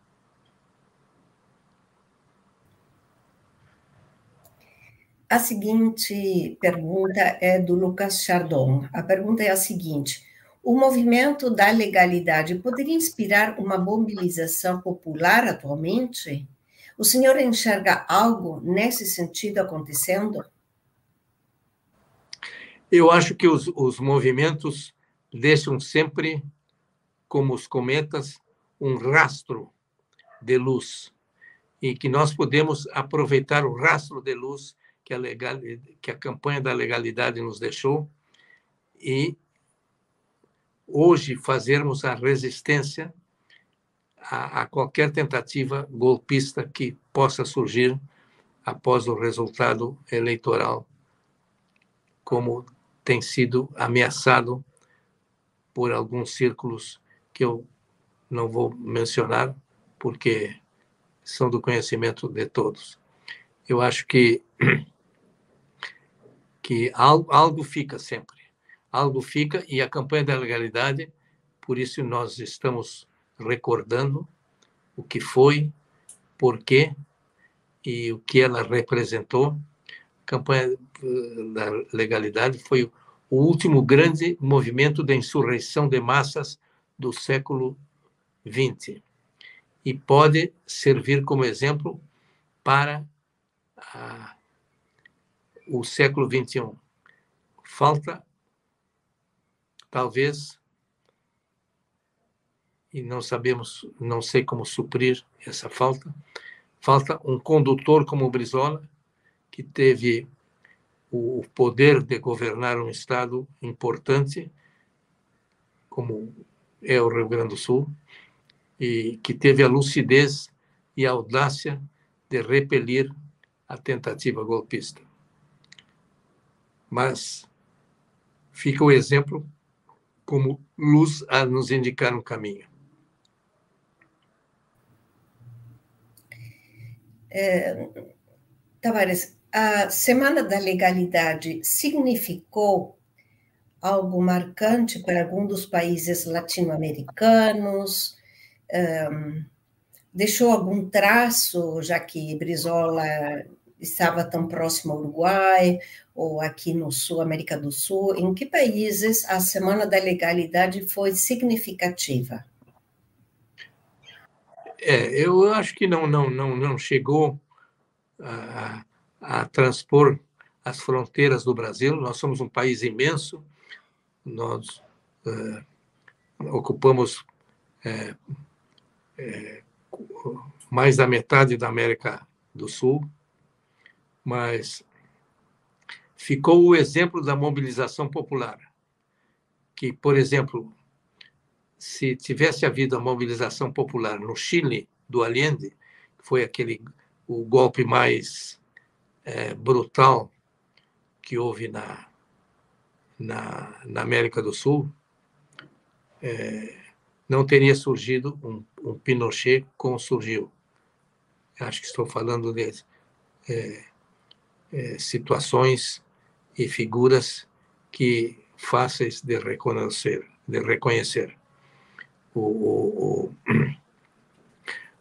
A seguinte pergunta é do Lucas Chardon. A pergunta é a seguinte: o movimento da legalidade poderia inspirar uma mobilização popular atualmente? O senhor enxerga algo nesse sentido acontecendo? Eu acho que os, os movimentos deixam sempre como os cometas, um rastro de luz e que nós podemos aproveitar o rastro de luz que a, legal, que a campanha da legalidade nos deixou e hoje fazermos a resistência a, a qualquer tentativa golpista que possa surgir após o resultado eleitoral, como tem sido ameaçado por alguns círculos que eu não vou mencionar, porque são do conhecimento de todos. Eu acho que, que algo, algo fica sempre. Algo fica, e a campanha da legalidade, por isso nós estamos recordando o que foi, por quê e o que ela representou. A campanha eh, da legalidade foi o último grande movimento de insurreição de massas do século XX e pode servir como exemplo para a, o século XXI. Falta, talvez, e não sabemos, não sei como suprir essa falta, falta um condutor como o Brizola, que teve o poder de governar um estado importante, como é o Rio Grande do Sul, e que teve a lucidez e a audácia de repelir a tentativa golpista. Mas fica o exemplo como luz a nos indicar um caminho. É, Tavares, a Semana da Legalidade significou algo marcante para algum dos países latino-americanos? Deixou algum traço, já que Brizola estava tão próximo ao Uruguai, ou aqui no Sul, América do Sul? Em que países a Semana da Legalidade foi significativa? É, eu acho que não, não, não, não chegou a, a transpor as fronteiras do Brasil. Nós somos um país imenso, nós é, ocupamos é, é, mais da metade da América do Sul, mas ficou o exemplo da mobilização popular, que, por exemplo, se tivesse havido a mobilização popular no Chile do Allende, que foi aquele o golpe mais é, brutal que houve na, na, na América do Sul, é, não teria surgido um, um, Pinochet como surgiu. Acho que estou falando de é, é, situações e figuras que fáceis de reconhecer, de reconhecer. O, o, o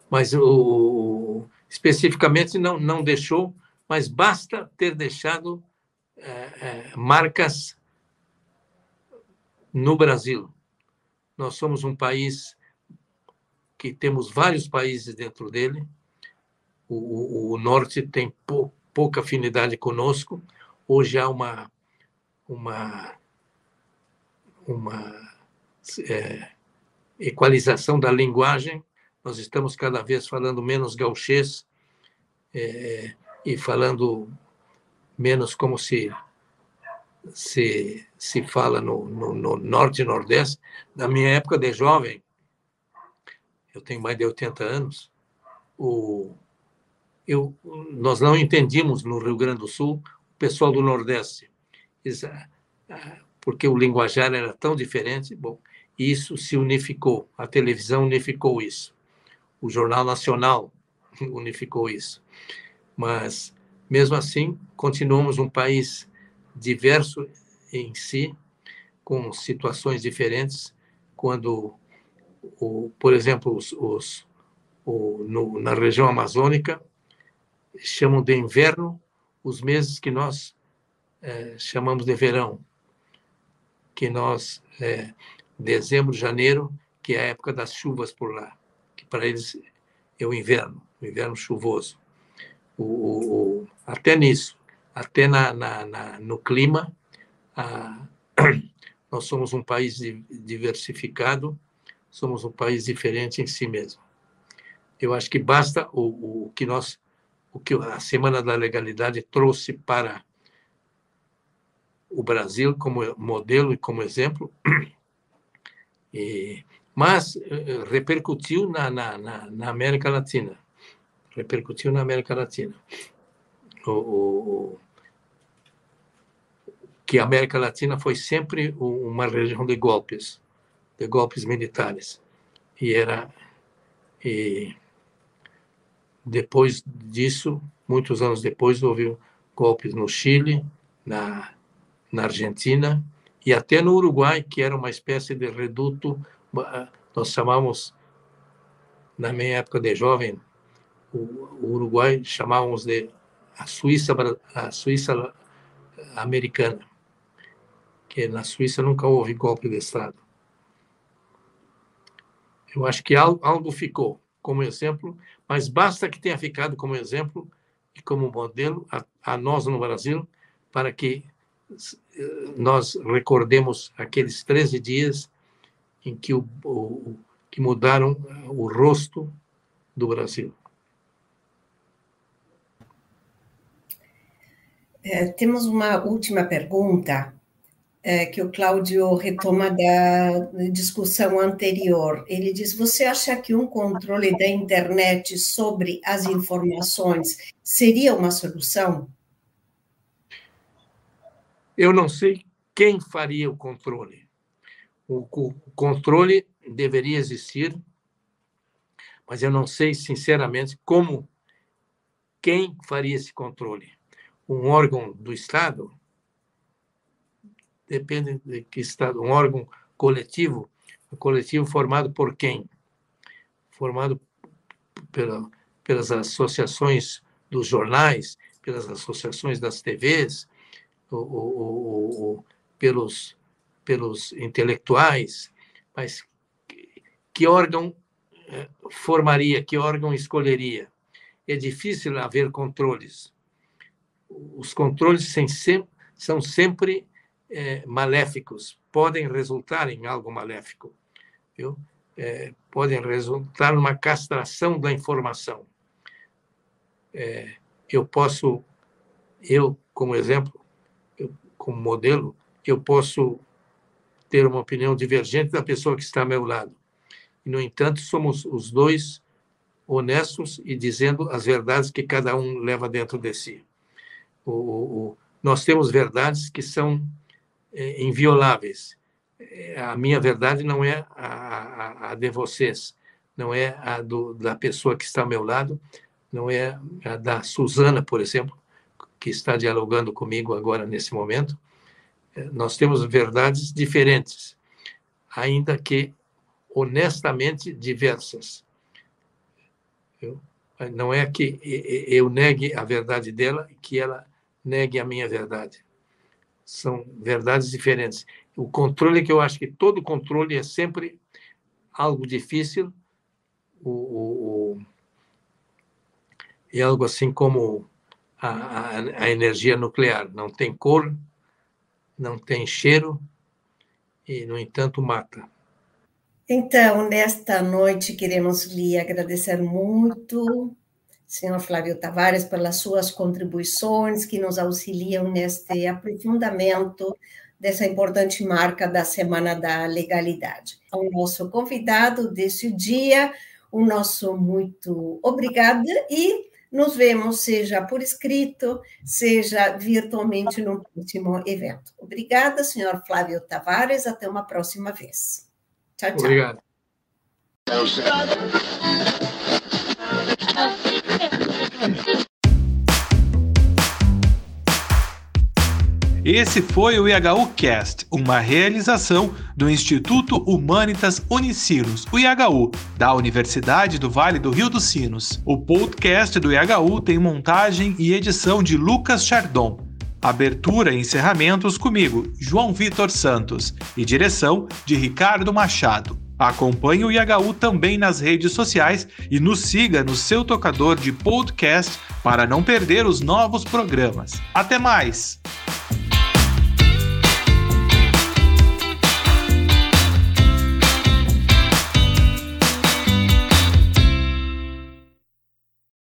mas o, especificamente não, não deixou, mas basta ter deixado é, é, marcas no Brasil. Nós somos um país que temos vários países dentro dele. O, o, o norte tem pou, pouca afinidade conosco. Hoje há uma uma uma é, equalização da linguagem nós estamos cada vez falando menos gauchês é, e falando menos como se se, se fala no, no, no, norte e nordeste. Na minha época de jovem, eu tenho mais de 80 anos, o, eu, nós não entendíamos no Rio Grande do Sul o pessoal do Nordeste, ah, porque o linguajar era tão diferente. Bom, isso se unificou, a televisão unificou isso o Jornal Nacional unificou isso. Mas, mesmo assim, continuamos um país diverso em si, com situações diferentes, quando, o, por exemplo, os, os o, no, na região amazônica, chamam de inverno os meses que nós é, chamamos de verão, que nós, é, dezembro, janeiro, que é a época das chuvas por lá que para eles é o inverno, o inverno chuvoso. O, o, até nisso, até na, na, na no clima, a, nós somos um país diversificado, somos um país diferente em si mesmo. Eu acho que basta o, o que nós, o que a Semana da Legalidade trouxe para o Brasil como modelo e como exemplo, e mas eh, repercutiu na, na, na, na, América Latina. Repercutiu na América Latina. O, o, que a América Latina foi sempre uma região de golpes, de golpes militares. E era. E depois disso, muitos anos depois, houve golpes no Chile, na, na Argentina e até no Uruguai, que era uma espécie de reduto nós chamamos, na minha época de jovem, o, Uruguai chamávamos de a Suíça, a Suíça americana, que na Suíça nunca houve golpe de Estado. Eu acho que algo, algo ficou como exemplo, mas basta que tenha ficado como exemplo e como modelo a, a nós no Brasil, para que eh, nós recordemos aqueles 13 dias em que, o, o, que mudaram o rosto do Brasil. É, temos uma última pergunta é, que o Cláudio retoma da discussão anterior. Ele diz: Você acha que um controle da internet sobre as informações seria uma solução? Eu não sei quem faria o controle. O, o controle deveria existir, mas eu não sei, sinceramente, como quem faria esse controle. Um órgão do Estado? Depende de que Estado. Um órgão coletivo? Um coletivo formado por quem? Formado pela, pelas associações dos jornais, pelas associações das TVs, ou, pelos, pelos intelectuais, mas que órgão eh, formaria, que órgão escolheria? É difícil haver controles. Os controles são sempre é, maléficos, podem resultar em algo maléfico, viu? É, podem resultar numa castração da informação. É, eu posso, eu como exemplo, eu, como modelo, eu posso ter uma opinião divergente da pessoa que está ao meu lado. E, no entanto, somos os dois honestos e dizendo as verdades que cada um leva dentro de si. O, o, nós temos verdades que são é, invioláveis. É, a minha verdade não é a, a, a de vocês, não é a do, da pessoa que está ao meu lado, não é a da Suzana, por exemplo, que está dialogando comigo agora nesse momento, nós temos verdades diferentes, ainda que honestamente diversas. Não é que eu negue a verdade dela que ela negue a minha verdade. São verdades diferentes. O controle que eu acho que todo controle é sempre algo difícil, o, o, o é algo assim como a, a, a energia nuclear. Não tem cor, não tem cheiro e, no entanto, mata. Então, nesta noite, queremos lhe agradecer muito, senhor Flávio Tavares, pelas suas contribuições que nos auxiliam neste aprofundamento dessa importante marca da Semana da Legalidade. Ao nosso convidado deste dia, o nosso muito obrigada e nos vemos, seja por escrito, seja virtualmente no próximo evento. Obrigada, senhor Flávio Tavares. Até uma próxima vez. Tchau, tchau. Obrigado. Esse foi o IHU Cast, uma realização do Instituto Humanitas Unicinos, o IHU, da Universidade do Vale do Rio dos Sinos. O podcast do IHU tem montagem e edição de Lucas Chardon. Abertura e encerramentos comigo, João Vitor Santos, e direção de Ricardo Machado. Acompanhe o IHU também nas redes sociais e nos siga no seu tocador de podcast para não perder os novos programas. Até mais!